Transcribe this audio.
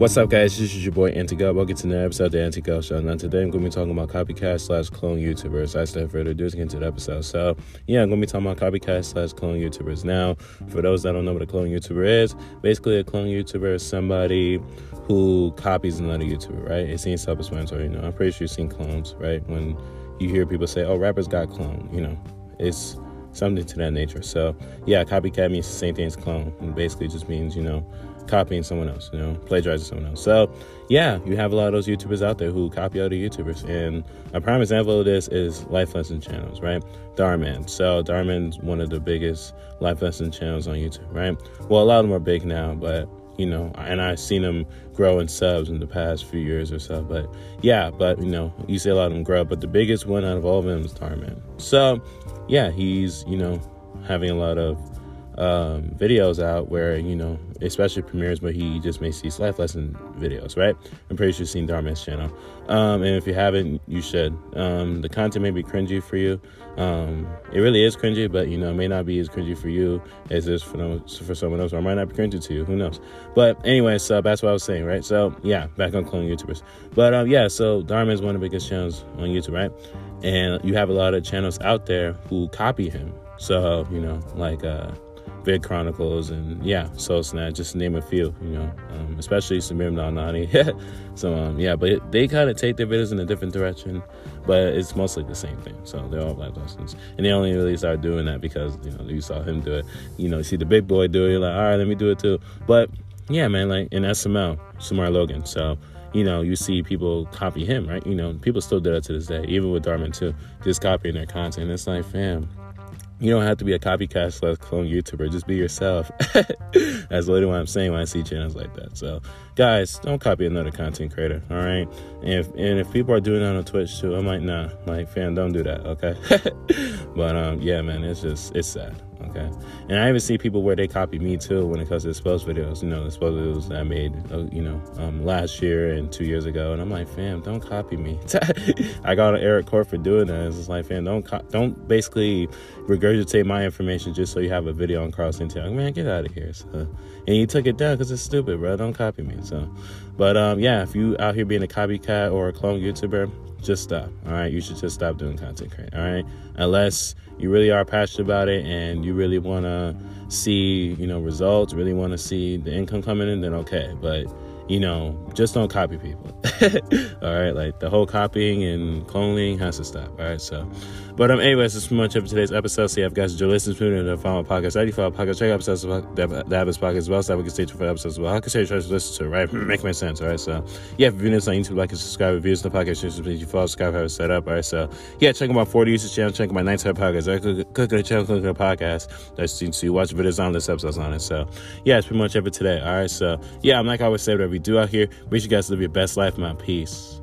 What's up, guys? This is your boy Antigo. Welcome to another episode of the Antigo Show. Now, today I'm going to be talking about copycat slash clone YouTubers. I said further ado, let's get into the episode. So, yeah, I'm going to be talking about copycat slash clone YouTubers. Now, for those that don't know what a clone YouTuber is, basically a clone YouTuber is somebody who copies another YouTuber, right? It seems self-explanatory, you know. I'm pretty sure you've seen clones, right? When you hear people say, "Oh, rappers got clone," you know, it's something to that nature. So, yeah, copycat means the same thing as clone, and basically just means, you know copying someone else, you know, plagiarizing someone else. So, yeah, you have a lot of those YouTubers out there who copy other YouTubers. And a prime example of this is life lesson channels, right? Dhar Mann. So, Dhar Mann's one of the biggest life lesson channels on YouTube, right? Well, a lot of them are big now, but you know, and I've seen them grow in subs in the past few years or so. But yeah, but you know, you see a lot of them grow. But the biggest one out of all of them is Dhar Mann. So yeah, he's you know having a lot of um, videos out where you know, especially premieres where he just makes these life lesson videos, right? I'm pretty sure you've seen Dhar Mann's channel, um, and if you haven't, you should. Um, the content may be cringy for you. Um, it really is cringy, but you know, it may not be as cringy for you as it is for, for someone else, or it might not be cringy to you. Who knows? But anyway, so that's what I was saying, right? So yeah, back on clone YouTubers. But um, yeah, so Dhar Mann is one of the biggest channels on YouTube, right? And you have a lot of channels out there who copy him. So you know, like. Uh, Vid Chronicles and yeah, Soul Snatch, just to name a few, you know, um, especially Samir Nani. so um, yeah, but they kind of take their videos in a different direction, but it's mostly the same thing. So they're all black lessons, and they only really started doing that because you know you saw him do it. You know, you see the big boy do it, you're like, all right, let me do it too. But yeah, man, like in SML, Samar Logan. So you know, you see people copy him, right? You know, people still do that to this day, even with Dhar Mann too, just copying their content. It's like, fam, you don't have to be a copycat slash clone YouTuber. Just be yourself. That's literally what I'm saying when I see channels like that. So, guys, don't copy another content creator. All right. And if and if people are doing that on Twitch too, I'm like, nah, like, fan, don't do that. Okay. but um, yeah, man, it's just it's sad. Okay. And I even see people where they copy me too when it comes to the spells videos. You know, the spells videos I made, uh, you know, um, last year and two years ago. And I'm like, fam, don't copy me. I got on Eric Court for doing that. It's like, fam, don't co- don't basically regurgitate my information just so you have a video on Carl Santiago. Man, get out of here. So, and you took it down because it's stupid, bro. Don't copy me. So, but um, yeah, if you out here being a copycat or a clone YouTuber, just stop. All right, you should just stop doing content creating. All right, unless you really are passionate about it and you really want to see, you know, results, really want to see the income coming in, then okay. But you know, just don't copy people. all right, like the whole copying and cloning has to stop. All right, so, but um, anyways, that's pretty much of today's episode. So, you have guys, your listeners, to the final podcast, 95 podcast, check out episodes of the Habits podcast as well, so we can stay tuned for episodes as well. I can say try to listen to it, right? Make my sense, all right? So, yeah, if you're viewing this on YouTube, like and subscribe, reviews the podcast, please you follow, subscribe, have it set up, all right? So, yeah, check out my 40 YouTube channel, check out my 9 podcast, right? Click, click the channel, click the podcast. That's to watch videos on this episodes on it. So, yeah, it's pretty much it for today, all right? So, yeah, I'm like I always say, we do out here, we you guys live your best life, my peace.